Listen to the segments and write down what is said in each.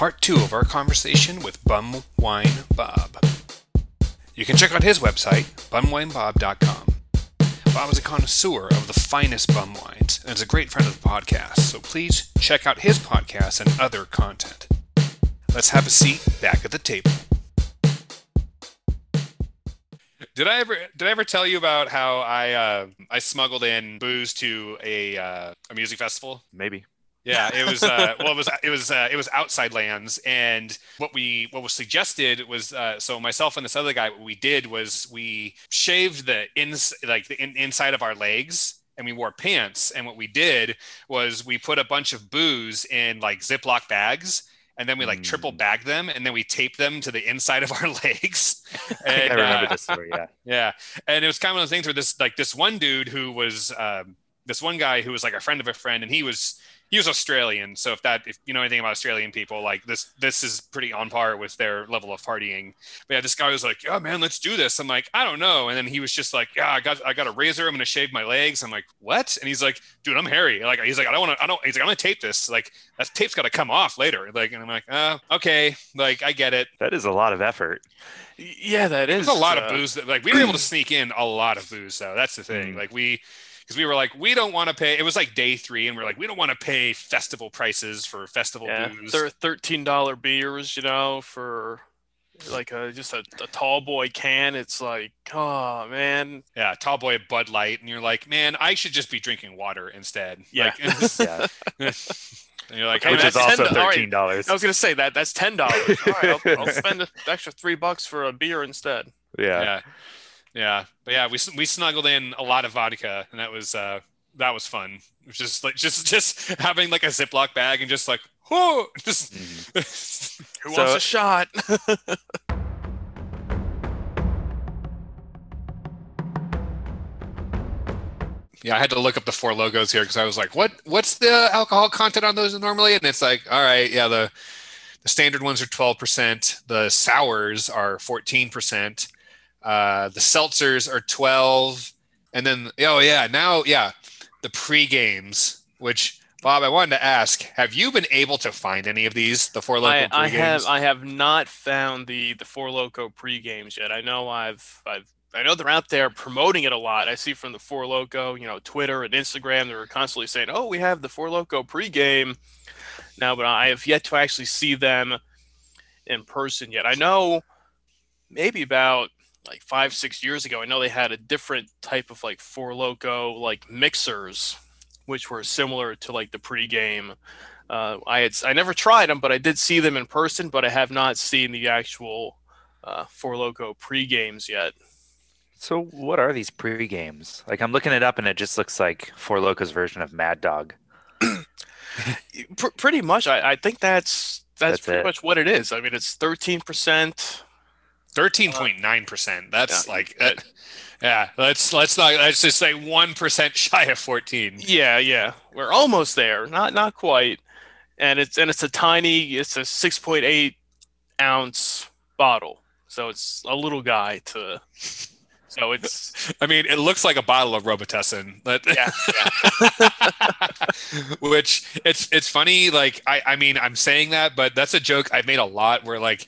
part two of our conversation with Bum Wine Bob. You can check out his website, bumwinebob.com. Bob is a connoisseur of the finest bum wines and is a great friend of the podcast, so please check out his podcast and other content. Let's have a seat back at the table. Did I ever did I ever tell you about how I uh, I smuggled in booze to a uh, a music festival? Maybe. Yeah, it was uh, well, it was it was uh, it was outside lands, and what we what was suggested was uh, so myself and this other guy, what we did was we shaved the ins like the in, inside of our legs. And we wore pants. And what we did was we put a bunch of booze in like Ziploc bags and then we like triple Mm. bag them and then we tape them to the inside of our legs. I remember uh, this story. Yeah. yeah, and it was kind of one of those things where this like this one dude who was um, this one guy who was like a friend of a friend, and he was he was Australian. So if that if you know anything about Australian people, like this this is pretty on par with their level of partying. But yeah, this guy was like, "Yeah, man, let's do this." I'm like, "I don't know," and then he was just like, "Yeah, I got I got a razor. I'm gonna shave my legs." I'm like, "What?" And he's like, "Dude, I'm hairy." Like he's like, "I don't want to. I don't." He's like, "I'm gonna tape this. Like that tape's got to come off later." Like, and I'm like, "Uh, okay. Like I get it." That is a lot of effort. Yeah, that is. There's a lot uh, of booze that like we were able to sneak in a lot of booze though. That's the thing. Mm. Like we because we were like we don't want to pay. It was like day three, and we are like we don't want to pay festival prices for festival Yeah, booze. they're thirteen dollar beers, you know, for like a just a, a tall boy can. It's like, oh man, yeah, tall boy Bud Light, and you're like, man, I should just be drinking water instead. Yeah. Like, Yeah. and you're like, Okay, I'm Which is also $10 all right. thirteen dollars. I was gonna say that that's ten dollars. All right, I'll, I'll spend the extra three bucks for a beer instead. Yeah. yeah, yeah, but yeah, we we snuggled in a lot of vodka, and that was uh that was fun. It was just like just just having like a Ziploc bag and just like whoa, just. Mhm. Who So- wants a shot? Yeah, I had to look up the Four Locos here because I was like, "What? What's the alcohol content on those normally?" And it's like, "All right, yeah, the the standard ones are twelve percent. The sours are fourteen percent. Uh, the seltzers are twelve, and then oh yeah, now yeah, the pre games. Which Bob, I wanted to ask: Have you been able to find any of these? The Four Loco I, I have. I have not found the the Four Loco pre games yet. I know I've I've I know they're out there promoting it a lot. I see from the Four Loco, you know, Twitter and Instagram, they're constantly saying, "Oh, we have the Four Loco pregame." Now, but I have yet to actually see them in person yet. I know maybe about like five six years ago. I know they had a different type of like Four Loco like mixers, which were similar to like the pregame. Uh, I had I never tried them, but I did see them in person. But I have not seen the actual uh, Four Loco pregames yet. So what are these pre-games? Like I'm looking it up and it just looks like Four Locos version of Mad Dog. Pr- pretty much, I, I think that's that's, That's pretty it. much what it is. I mean, it's thirteen percent. Thirteen uh, point nine percent. That's Yeah. like that. Yeah, let's let's not let's just say one percent shy of fourteen. Yeah, yeah, we're almost there. Not not quite. And it's and it's a tiny. It's a six point eight ounce bottle, so it's a little guy to. So it's I mean, it looks like a bottle of Robitussin. But yeah, which it's it's funny. Like I I mean, I'm saying that, but that's a joke I've made a lot. Where like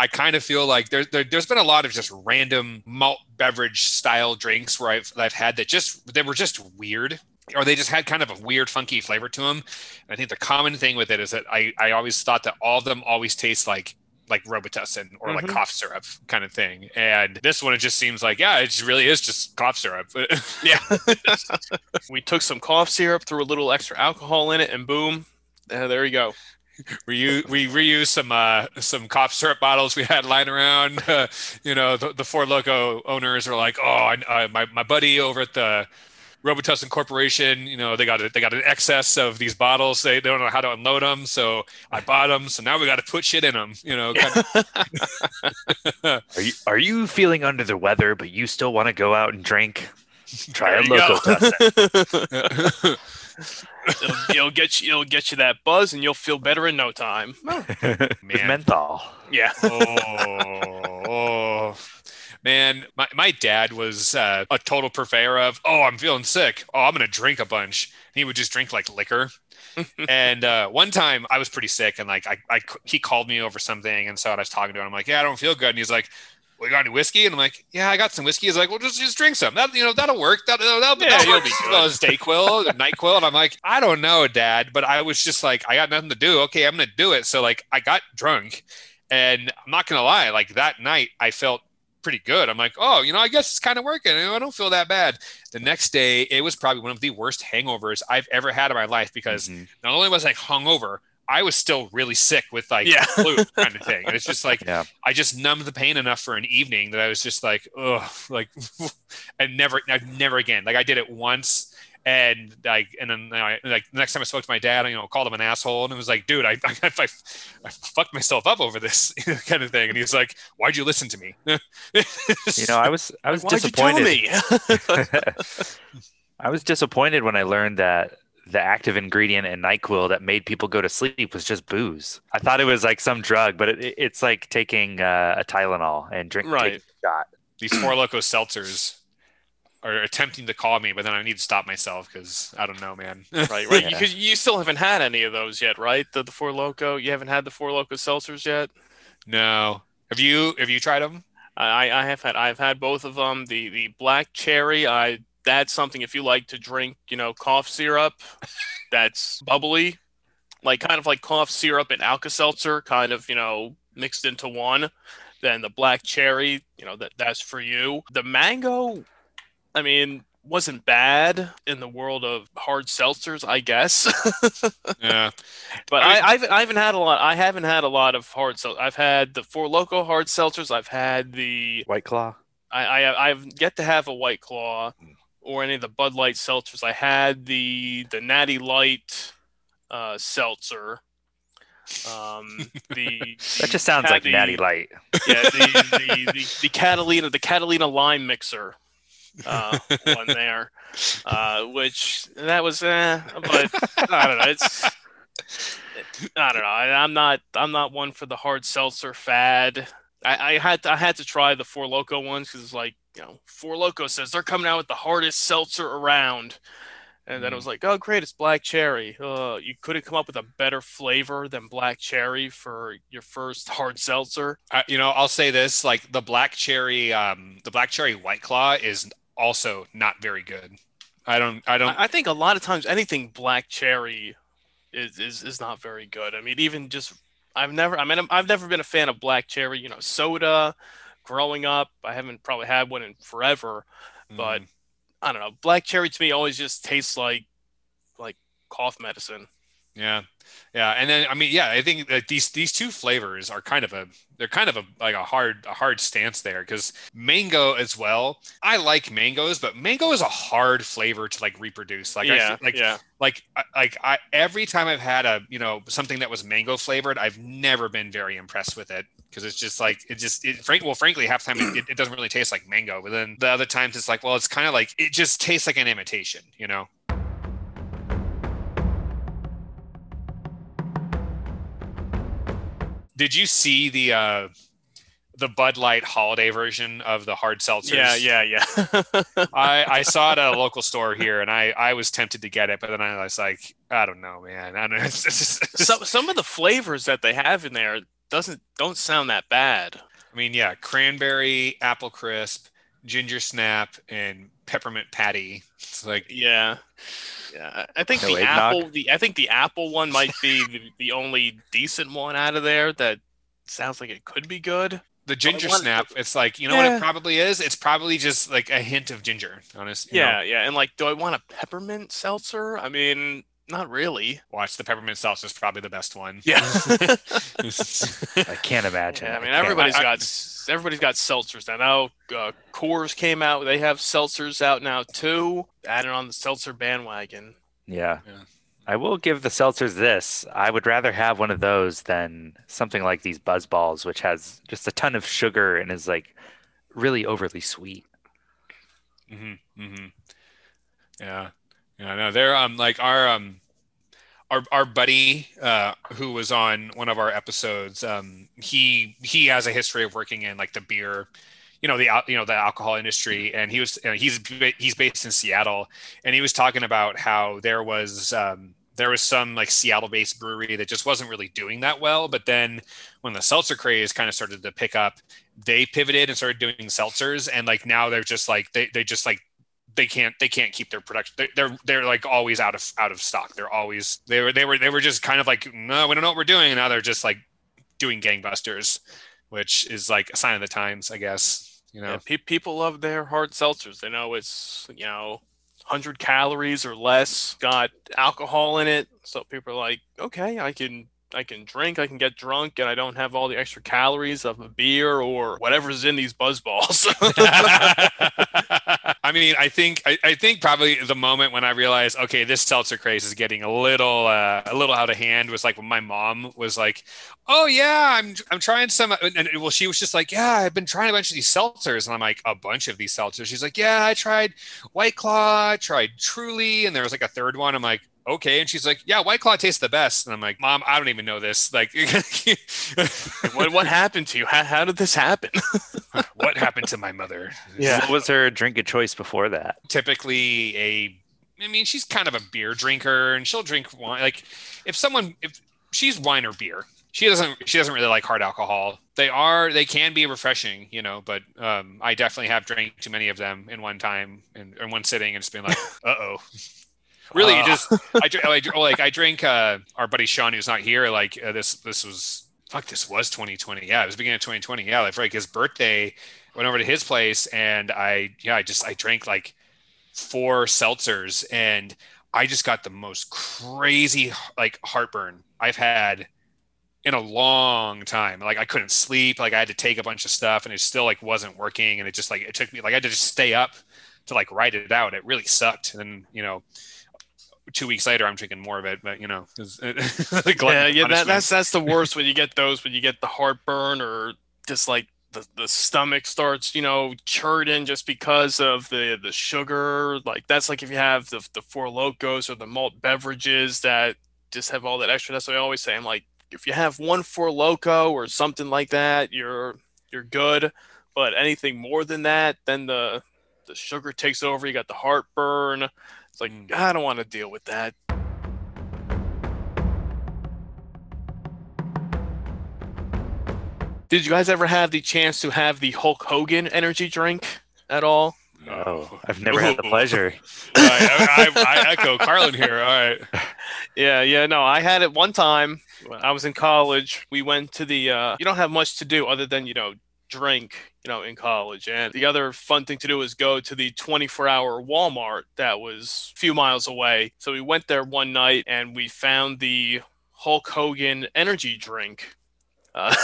I kind of feel like there, there there's been a lot of just random malt beverage style drinks where I've that I've had that just they were just weird. Or they just had kind of a weird, funky flavor to them. And I think the common thing with it is that I, I always thought that all of them always taste like like Robitussin or like Mhm. cough syrup kind of thing. And this one, it just seems like, yeah, it just really is just cough syrup. yeah. we took some cough syrup, threw a little extra alcohol in it, and boom, uh, there you go. we use, we reuse some uh, some cough syrup bottles we had lying around. Uh, you know, the, the Four Loco owners are like, oh, I, uh, my my buddy over at the Robitussin Corporation, you know, they got a, they got an excess of these bottles. They, they don't know how to unload them, so I bought them. So now we got to put shit in them. You know, kind of- Are you are you feeling under the weather but you still want to go out and drink? Try a There you go. Loco Tussin. It'll, it'll get you. It'll get you that buzz, and you'll feel better in no time. With Man. menthol. Yeah. oh, oh. Man, my, my dad was uh, a total purveyor of, oh, I'm feeling sick. Oh, I'm going to drink a bunch. He would just drink like liquor. and uh, one time I was pretty sick and like I, I, he called me over something. And so I was talking to him. I'm like, yeah, I don't feel good. And he's like, well, you got any whiskey? And I'm like, yeah, I got some whiskey. He's like, well, just just drink some. That you know that'll work. That, that'll, that'll, Yeah, that'll you'll work be well Dayquil, Nyquil. And I'm like, I don't know, Dad, but I was just like, I got nothing to do. Okay, I'm gonna do it. So like, I got drunk, and I'm not gonna lie, like that night I felt pretty good. I'm like, oh, you know, I guess it's kind of working. I don't feel that bad. The next day, it was probably one of the worst hangovers I've ever had in my life because Mhm. not only was I hungover, I was still really sick with like Yeah. flu kind of thing. And it's just like Yeah. I just numbed the pain enough for an evening that I was just like, oh, like, and never, I've never again. Like I did it once, and like, and then I, like the next time I spoke to my dad, I, you know, called him an asshole, and it was like, dude, I, I, I, I fucked myself up over this kind of thing. And he's like, why'd you listen to me? You know, I was I was Why'd you tell disappointed. me? I was disappointed when I learned that the active ingredient in NyQuil that made people go to sleep was just booze. I thought it was like some drug, but it, it's like taking uh, a Tylenol and drinking Right. a shot. These four loco seltzers are attempting to call me, but then I need to stop myself because I don't know, man. right, right. Yeah. Because you still haven't had any of those yet, right? The the four loco. You haven't had the four loco seltzers yet. no. Have you? Have you tried them? I I have had I've had both of them. The the black cherry. I that's something if you like to drink, you know, cough syrup. That's bubbly, like kind of like cough syrup and Alka Seltzer, kind of you know mixed into one. Then the black cherry, you know that that's for you. The mango, I mean, wasn't bad in the world of hard seltzers, I guess. Yeah. But I I, I've, I haven't had a lot. I haven't had a lot of hard seltzers. I've had the Four Loco hard seltzers. I've had the. White Claw. I, I I've yet to have a White Claw mm. Or any of the Bud Light seltzers. I had the the Natty Light uh, seltzer. Um, the That just sounds had like the- Natty Light. Yeah, the the, the, the Catalina the Catalina lime mixer. Uh, one there, uh, which that was, eh, but I don't know. It's I don't know. I, I'm not. I'm not one for the hard seltzer fad. I, I had to, I had to try the Four Loco ones because it's like you know Four Loco says they're coming out with the hardest seltzer around, and then it was like, oh great, it's black cherry. Uh, you couldn't come up with a better flavor than black cherry for your first hard seltzer. I, you know, I'll say this: like the black cherry, um, the black cherry white claw is also not very good. I don't, I don't. I, I think a lot of times anything black cherry is, is is not very good. I mean, even just I've never. I mean, I've never been a fan of black cherry. You know, soda. Growing up, I haven't probably had one in forever. but- Mm. I don't know. Black cherry to me always just tastes like like cough medicine. yeah, yeah, and then I mean, yeah, I think that these these two flavors are kind of a they're kind of a like a hard a hard stance there because mango as well. I like mangoes, but mango is a hard flavor to like reproduce. Like, yeah, feel- like yeah. like I- like I every time I've had a you know something that was mango flavored, I've never been very impressed with it because it's just like it just it frank well frankly half the time it, it doesn't really taste like mango, but then the other times it's like well it's kind of like it just tastes like an imitation, you know. Did you see the uh the Bud Light holiday version of the hard seltzers? Yeah, yeah, yeah. I, I saw it at a local store here, and I, I was tempted to get it, but then I was like, I don't know, man. I don't know. It's just- it's just- some some of the flavors that they have in there doesn't don't sound that bad. I mean, yeah, cranberry, apple crisp, ginger snap, and peppermint patty. It's like, Yeah. Yeah. I think No the eggnog? apple the I think the apple one might be the, the only decent one out of there that sounds like it could be good. the ginger want- snap. It's like, you know what it probably is? It's probably just like a hint of ginger, honest. you know. Yeah, yeah. And like do I want a peppermint seltzer? I mean, not really. Watch the peppermint sauce is probably the best one. Yeah. I can't imagine. Yeah, I mean can't. everybody's I- I- got s- everybody's got seltzers now. Now uh, Coors came out; they have seltzers out now too. Added on the seltzer bandwagon. Yeah. Yeah. I will give the seltzers this. I would rather have one of those than something like these buzz balls, which has just a ton of sugar and is like really overly sweet. Mm-hmm. Mm-hmm. Yeah. Yeah. No, they're um like our um our our buddy uh who was on one of our episodes, um he he has a history of working in like the beer you know the you know the alcohol industry, and he was you know, he's he's based in Seattle, and he was talking about how there was um, there was some like Seattle-based brewery that just wasn't really doing that well, but then when the seltzer craze kind of started to pick up, they pivoted and started doing seltzers, and like now they're just like they they just like they can't they can't keep their production. They're, they're like always out of out of stock. They're always they were they were they were just kind of like no we don't know what we're doing. And now they're just like doing gangbusters which is like a sign of the times i guess you know? Yeah, pe- people love their hard seltzers. They know it's you know 100 calories or less, got alcohol in it, so people are like, okay, I can I can drink, I can get drunk, and I don't have all the extra calories of a beer or whatever's in these buzz balls. I mean, I think I, I think probably the moment when I realized, okay, this seltzer craze is getting a little uh, a little out of hand was like when my mom was like, "Oh yeah, I'm I'm trying some," and, and well, she was just like, "Yeah, I've been trying a bunch of these seltzers," and I'm like, "A bunch of these seltzers?" She's like, "Yeah, I tried White Claw, I tried Truly, and there was like a third one." I'm like, "Okay," and she's like, "Yeah, White Claw tastes the best," and I'm like, "Mom, I don't even know this. Like, what what happened to you? How, how did this happen? what happened to my mother?" Yeah. What was her drink of choice before that? typically a I mean, she's kind of a beer drinker and she'll drink wine. Like if someone if she's wine or beer, she doesn't she doesn't really like hard alcohol. They are they can be refreshing, you know, but um, I definitely have drank too many of them in one time in, in one sitting and just been like, uh oh. Really, Uh. just I I, like I drink uh, our buddy Sean who's not here. Like uh, this this was fuck this was 2020. Yeah, it was beginning of 2020. Yeah, like for like his birthday, went over to his place and I yeah I just I drank like four seltzers and I just got the most crazy like heartburn I've had in a long time. Like I couldn't sleep, like I had to take a bunch of stuff and it still like wasn't working and it just like it took me like I had to just stay up to like write it out. It really sucked. And you know, two weeks later I'm drinking more of it, but you know, yeah, yeah, that, that's that's the worst when you get those when you get the heartburn or just like the, the stomach starts, you know, churning just because of the the sugar. Like that's like if you have the the four locos or the malt beverages that just have all that extra. That's what I always say. I'm like, if you have one four loco or something like that, you're you're good. But anything more than that, then the the sugar takes over. You got the heartburn. It's like Mm. I don't want to deal with that. Did you guys ever have the chance to have the Hulk Hogan energy drink at all? No, I've never had the pleasure. I, I, I echo Carlin here. All right. Yeah, yeah, no, I had it one time I was in college. We went to the uh you don't have much to do other than, you know, drink, you know, in college. And the other fun thing to do was go to the 24-hour Walmart that was a few miles away. So we went there one night and we found the Hulk Hogan energy drink. Uh,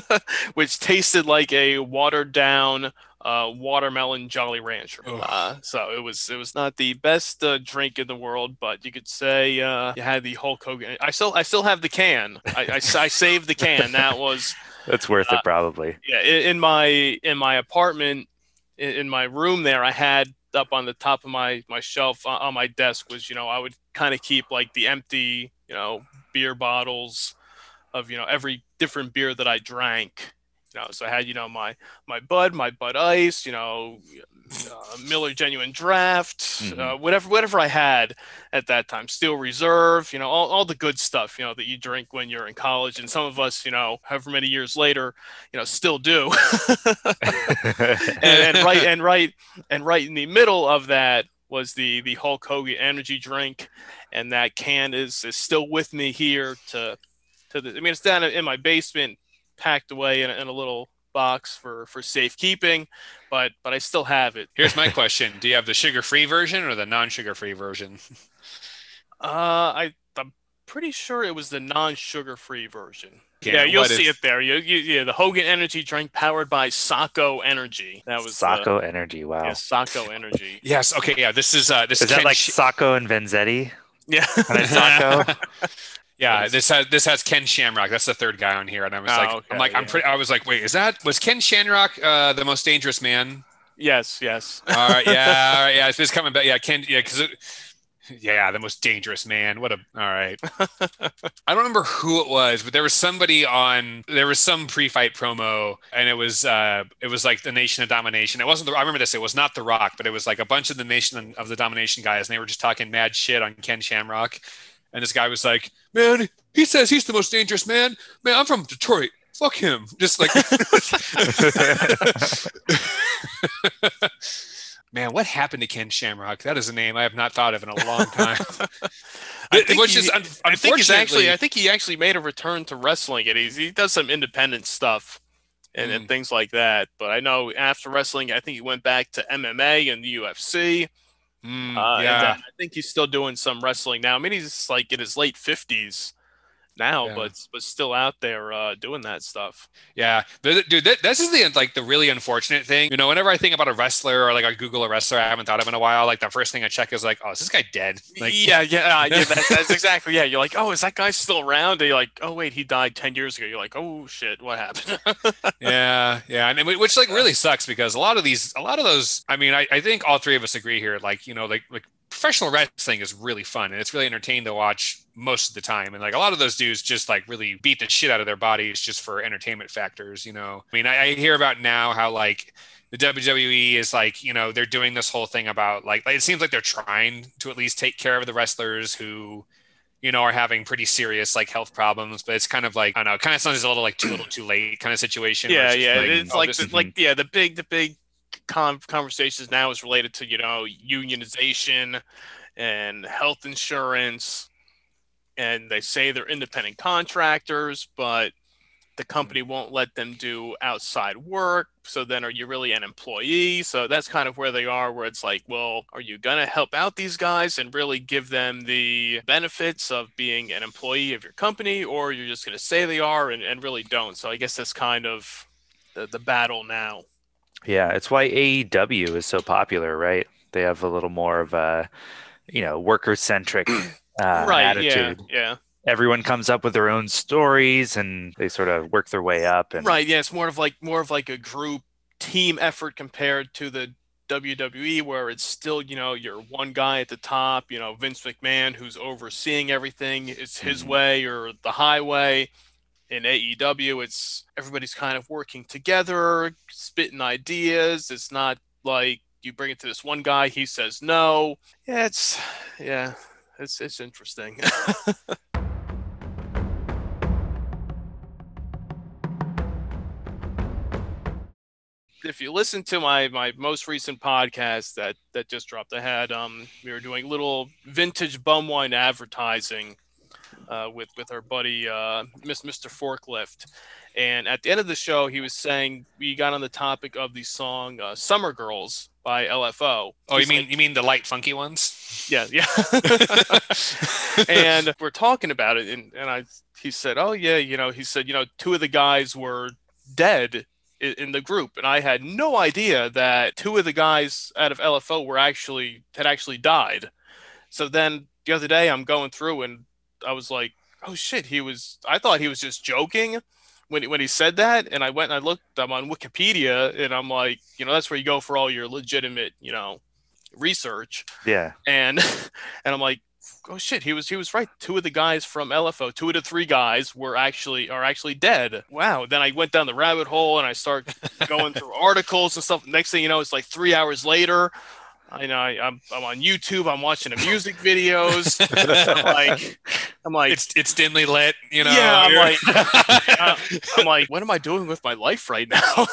which tasted like a watered down uh, watermelon Jolly Rancher. Uh, so it was it was not the best uh, drink in the world, but you could say uh, you had the Hulk Hogan. I still I still have the can. I, I, I saved the can. That was That's worth it, Uh, probably. yeah in, in my in my apartment in, in my room there. I had up on the top of my my shelf on, on my desk was you know I would kind of keep like the empty you know beer bottles of you know every different beer that I drank. You know, so I had you know my my Bud, my Bud Ice, you know, uh, Miller Genuine Draft, uh, Mhm. whatever whatever I had at that time. Steel Reserve, you know, all, all the good stuff, you know, that you drink when you're in college, and some of us, you know, however many years later, you know, still do. and, and right and right and right in the middle of that was the the Hulk Hogan energy drink, and that can is is still with me here to to the. I mean, it's down in my basement, packed away in, a- in a little box for for safekeeping, but but I still have it. Here's my question: Do you have the sugar-free version or the non-sugar-free version? Uh, I I'm pretty sure it was the non-sugar free version. Okay, yeah, you'll see is- it there. You, you, yeah, the Hogan energy drink powered by Saco Energy. That was uh, Sacco Energy. Wow. yeah, Saco Energy. Yes. Okay. Yeah. This is uh, this Is that like Sh- Sacco and Vanzetti? Yeah. And I Sacco? Yeah. This has this has Ken Shamrock. That's the third guy on here, and I was Oh, like, okay, I'm like, I'm pretty. I was like, wait, is that was Ken Shamrock uh, the most dangerous man? yes, yes. All right. Yeah. all right. Yeah. It's, it's coming back. Yeah. Ken. Yeah. Because Yeah, the most dangerous man. What a all right. I don't remember who it was, but there was somebody on there was some pre-fight promo and it was uh it was like the Nation of Domination. It wasn't the I remember this, it was not the rock, but it was like a bunch of the Nation of the Domination guys, and they were just talking mad shit on Ken Shamrock. And this guy was like, Man, he says he's the most dangerous man. Man, I'm from Detroit. Fuck him. Just like Man, what happened to Ken Shamrock? That is a name I have not thought of in a long time. I think, Which he, is un- I think he's actually. unfortunately- I think he actually made a return to wrestling. And he's, he does some independent stuff and, and Mm. things like that. But I know after wrestling, I think he went back to MMA and the UFC. Mm, Uh, yeah. I think he's still doing some wrestling now. I mean, he's like in his late fifties now, Yeah. but but still out there uh, doing that stuff. Yeah, dude, this is the like the really unfortunate thing. You know, whenever I think about a wrestler or like I Google a wrestler I haven't thought of in a while, like the first thing I check is like, oh, is this guy dead? Like, yeah, yeah, uh, yeah. That's, that's exactly. Yeah, you're like, oh, is that guy still around? And you're like, oh, wait, he died ten years ago. You're like, oh shit, what happened? yeah, yeah, and which like really sucks because a lot of these, a lot of those. I mean, I, I think all three of us agree here. Like, you know, like like professional wrestling is really fun and it's really entertaining to watch most of the time. And like a lot of those dudes just like really beat the shit out of their bodies just for entertainment factors. You know, I mean, I, I hear about now how like the WWE is like, you know, they're doing this whole thing about like, it seems like they're trying to at least take care of the wrestlers who, you know, are having pretty serious like health problems, but it's kind of like, I don't know, it kind of sounds a little like too little too late kind of situation. yeah, it's yeah. like, it's oh, like the, like yeah, the big the big con- conversations now is related to you know unionization and health insurance, and they say they're independent contractors, but the company won't let them do outside work. So then, are you really an employee? So that's kind of where they are, where it's like, well, are you gonna help out these guys and really give them the benefits of being an employee of your company, or you're just gonna say they are and, and really don't? So I guess that's kind of the, the battle now. Yeah, it's why AEW is so popular, right? They have a little more of a, you know, worker centric uh, right? attitude. Yeah. Yeah. Everyone comes up with their own stories and they sort of work their way up. And Right. Yeah. It's more of like more of like a group team effort compared to the WWE, where it's still you know you're one guy at the top. You know Vince McMahon, who's overseeing everything. It's his Mhm. way or the highway. In AEW, it's everybody's kind of working together, spitting ideas. It's not like you bring it to this one guy, he says no. Yeah, it's yeah, it's it's interesting. if you listen to my my most recent podcast that that just dropped, I had um we were doing little vintage bum wine advertising uh, with with our buddy uh, Miss Mr. Forklift, and at the end of the show, he was saying we got on the topic of the song uh, "Summer Girls" by LFO. oh, you mean, like- you mean the Lyte Funky Ones? yeah, yeah. and we're talking about it, and, and I he said, "Oh yeah, you know," he said, "You know, two of the guys were dead in the group, and I had no idea that two of the guys out of LFO were actually had actually died." So then the other day, I'm going through, and I was like, "Oh shit!" He was. I thought he was just joking. When, when he said that, and I went and I looked, I'm on Wikipedia, and I'm like, you know, that's where you go for all your legitimate, you know, research yeah, and and I'm like, oh shit, he was he was right. Two of the guys from LFO, two of the three guys were actually are actually dead. Wow. Then I went down the rabbit hole and I start going through articles and stuff. Next thing you know, it's like three hours later. I know I, I'm I'm on YouTube. I'm watching the music videos. I'm like I'm like it's it's dimly lit, you know. Yeah, I'm you're- uh, I'm like, what am I doing with my life right now?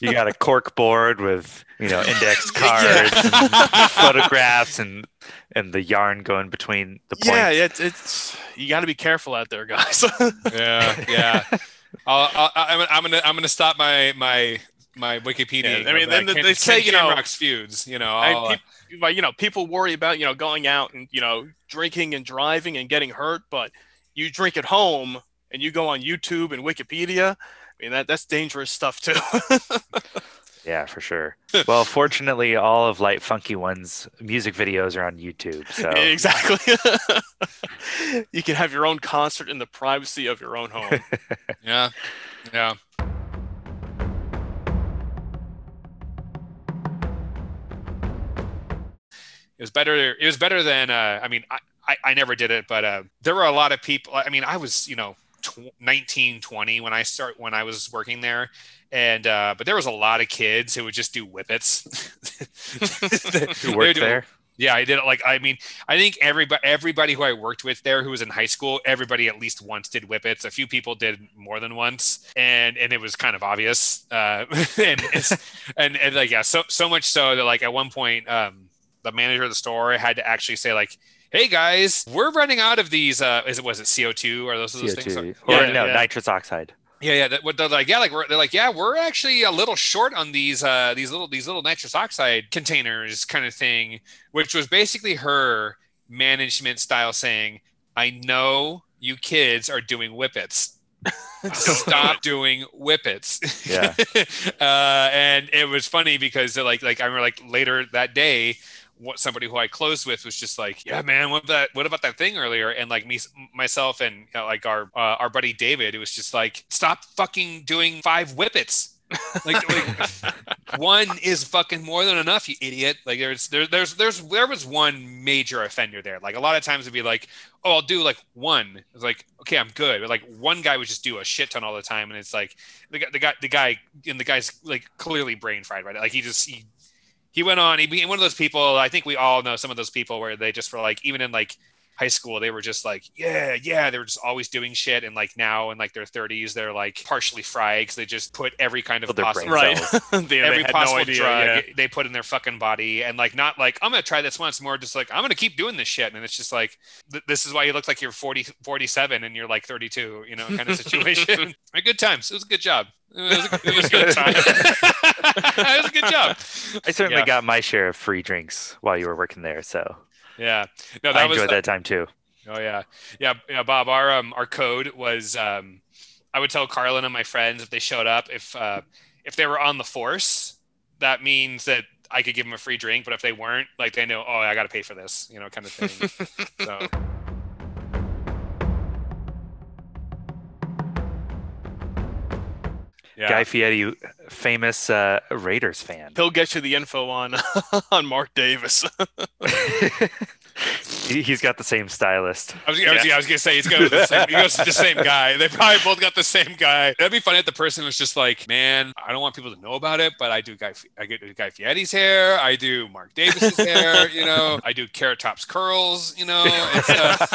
you got a cork board with you know index Yeah. cards, and photographs, and and the yarn going between the points. yeah, it's it's you got to be careful out there, guys. yeah, yeah. I'll, I'll, I'm, I'm gonna I'm gonna stop my my my Wikipedia. Yeah, I mean, then uh, they say, you know- Shamrock's feuds. You know, I'll, uh, you know, people worry about you know going out and you know drinking and driving and getting hurt, but you drink at home and you go on YouTube and Wikipedia. I mean that that's dangerous stuff too. Yeah, for sure. Well, fortunately, all of Lyte Funky One's music videos are on YouTube. So exactly. you can have your own concert in the privacy of your own home. yeah, yeah. Was better. It was better than. Uh, I mean, I, I, I never did it, but uh, there were a lot of people. I mean, I was you know tw- 19, 20 when I start when I was working there, and uh, but there was a lot of kids who would just do whippets. Who worked there? Yeah, I did it. Like, I mean, I think everybody, everybody who I worked with there, who was in high school, everybody at least once did whippets. A few people did more than once, and and it was kind of obvious. Uh, and it's and, and like yeah, so so much so that like at one point, um, the manager of the store had to actually say like, "Hey guys, we're running out of these. Uh, is it was it CO two or those, those things?" CO2. Or Yeah, no, yeah. nitrous oxide. Yeah, yeah. That, what they're like, yeah, like we're they're like, yeah, we're actually a little short on these uh these little these little nitrous oxide containers kind of thing, which was basically her management style saying, I know you kids are doing whippets. Stop doing whippets. Yeah. uh, and it was funny because like like I remember like later that day, what somebody who I closed with was just like, yeah, man, what that what about that thing earlier? And like me myself and you know, like our uh, our buddy David, it was just like, stop fucking doing five whippets. like, like one is fucking more than enough, you idiot. Like there's there, there's there's there was one major offender there. Like a lot of times it'd be like, oh, I'll do like one. It's like, okay, I'm good. But like one guy would just do a shit ton all the time, and it's like the guy the guy the guy and the guy's like clearly brain fried right. Like he just he he went on. He be one of those people. I think we all know some of those people where they just were like, even in like high school, they were just like, yeah, yeah, they were just always doing shit. And like now in like their 30s, they're like partially fried because they just put every kind of Well, possible, right. they, every they possible no idea. drug yeah. they put in their fucking body, and like not like I'm gonna try this once more, just like I'm gonna keep doing this shit. And it's just like th- this is why you look like you're 40, 47 and you're like 32, you know, kind of situation. A good times. It was a good job. It was a, it was a good time. it was a good job. I certainly Yeah. got my share of free drinks while you were working there, so Yeah. No, I that was enjoyed that time too. Oh yeah, yeah, yeah. Bob, our um, our code was um, I would tell Carlin and my friends if they showed up if uh, if they were on the force, that means that I could give them a free drink. But if they weren't, like they know, oh, I got to pay for this, you know, kind of thing. so yeah, Guy Fieri, famous uh, Raiders fan. He'll get you the info on on Mark Davis. He- He's got the same stylist. I was, I was, Yeah. I was gonna say he's going to the same, he goes to the same guy. They probably both got the same guy. That'd be funny if the person was just like, "Man, I don't want people to know about it, but I do Guy, I get Guy Fieri's hair, I do Mark Davis's hair, you know, I do Carrot Top's curls, you know." It's, uh...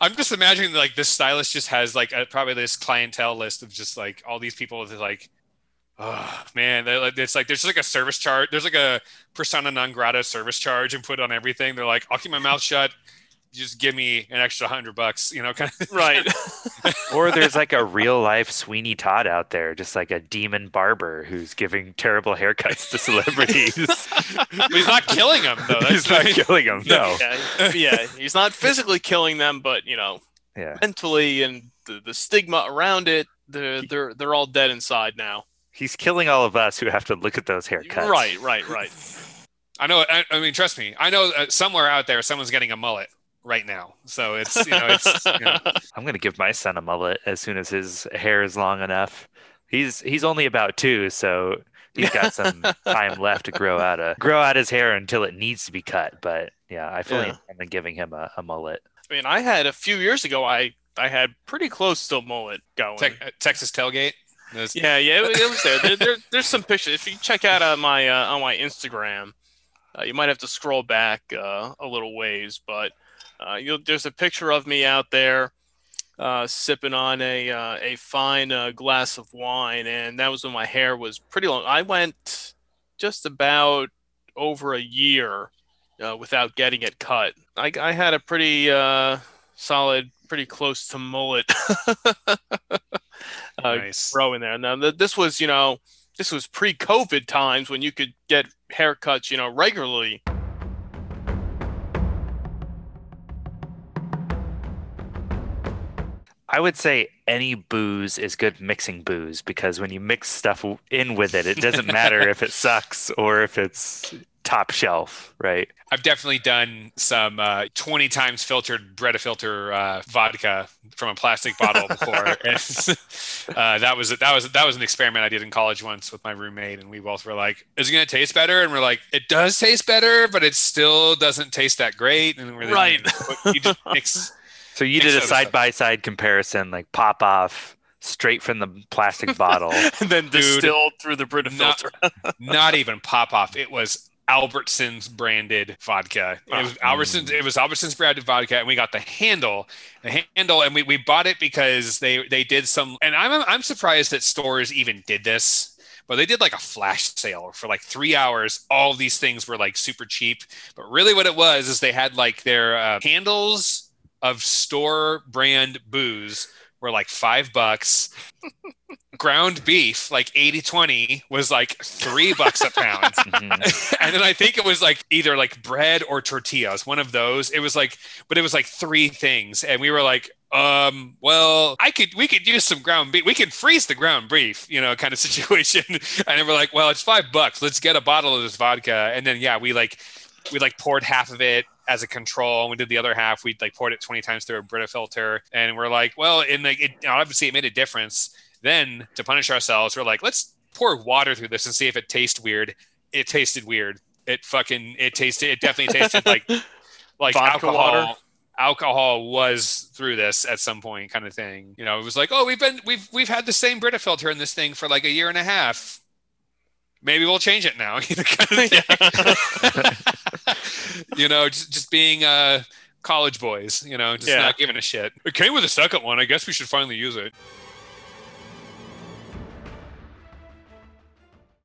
I'm just imagining like this stylist just has like a, probably this clientele list of just like all these people with like. Oh man, like- it's like there's like a service charge. There's like a persona non grata service charge and put on everything. They're like, I'll keep my mouth shut. Just give me an extra hundred bucks, you know, kind of. right. Or there's like a real life Sweeney Todd out there, just like a demon barber who's giving terrible haircuts to celebrities. But he's not killing them though. That's He's not the- killing them. No. yeah, yeah, he's not physically killing them, but you know, Yeah. mentally and the, the stigma around it, they're they're they're all dead inside now. He's killing all of us who have to look at those haircuts. Right, right, right. I know. I, I mean, trust me. I know uh, somewhere out there, someone's getting a mullet right now. So it's you know, it's you know, I'm gonna give my son a mullet as soon as his hair is long enough. He's he's only about two, so he's got some time left to grow out a grow out his hair until it needs to be cut. But yeah, I fully Yeah. intend on giving him a, a mullet. I mean, I had a few years ago. I I had pretty close to a mullet going. Te- uh, Texas tailgate. There's- Yeah, yeah, it, it was there. there, there. There's some pictures. If you check out on my uh, on my Instagram, uh, you might have to scroll back uh, a little ways, but uh, you'll, there's a picture of me out there uh, sipping on a uh, a fine uh, glass of wine, and that was when my hair was pretty long. I went just about over a year uh, without getting it cut. I, I had a pretty uh, solid, pretty close to mullet. uh, nice. grow in there. Now, th- this was, you know, this was pre-COVID times when you could get haircuts, you know, regularly. I would say any booze is good mixing booze because when you mix stuff in with it, it doesn't matter if it sucks or if it's top shelf, right? I've definitely done some uh, 20 times filtered Brita filter uh, vodka from a plastic bottle before. and, uh, that was that was that was an experiment I did in college once with my roommate, and we both were like, "Is it going to taste better?" And we're like, "It does taste better, but it still doesn't taste that great." And we're like, right. You just mix. So you did a side by side comparison, like pop off straight from the plastic bottle, and then distilled through the Brita filter. not even pop off. It was Albertsons branded vodka. It was Albertsons. It was Albertsons branded vodka, and we got the handle, the handle, and we, we bought it because they they did some. And I'm I'm surprised that stores even did this, but they did like a flash sale for like three hours. All these things were like super cheap, but really what it was is they had like their uh, handles of store brand booze were like five bucks. ground beef, like 80 20, was like three bucks a pound. Mm-hmm. and then I think it was like either like bread or tortillas, one of those. It was like, but it was like three things. And we were like, um, well, I could, we could use some ground beef. We can freeze the ground beef, you know, kind of situation. and then we're like, well, it's five bucks. Let's get a bottle of this vodka. And then, yeah, we like, we like poured half of it as a control and we did the other half we like poured it 20 times through a brita filter and we're like well in like it obviously it made a difference then to punish ourselves, we're like, let's pour water through this and see if it tastes weird. It tasted weird. It fucking it tasted it definitely tasted like like Vodka alcohol. Water. Alcohol was through this at some point, kind of thing. You know, it was like, oh, we've been we've we've had the same Brita filter in this thing for like a year and a half. Maybe we'll change it now. you know, just just being uh college boys, you know, just yeah. not giving a shit. It came with a second one. I guess we should finally use it.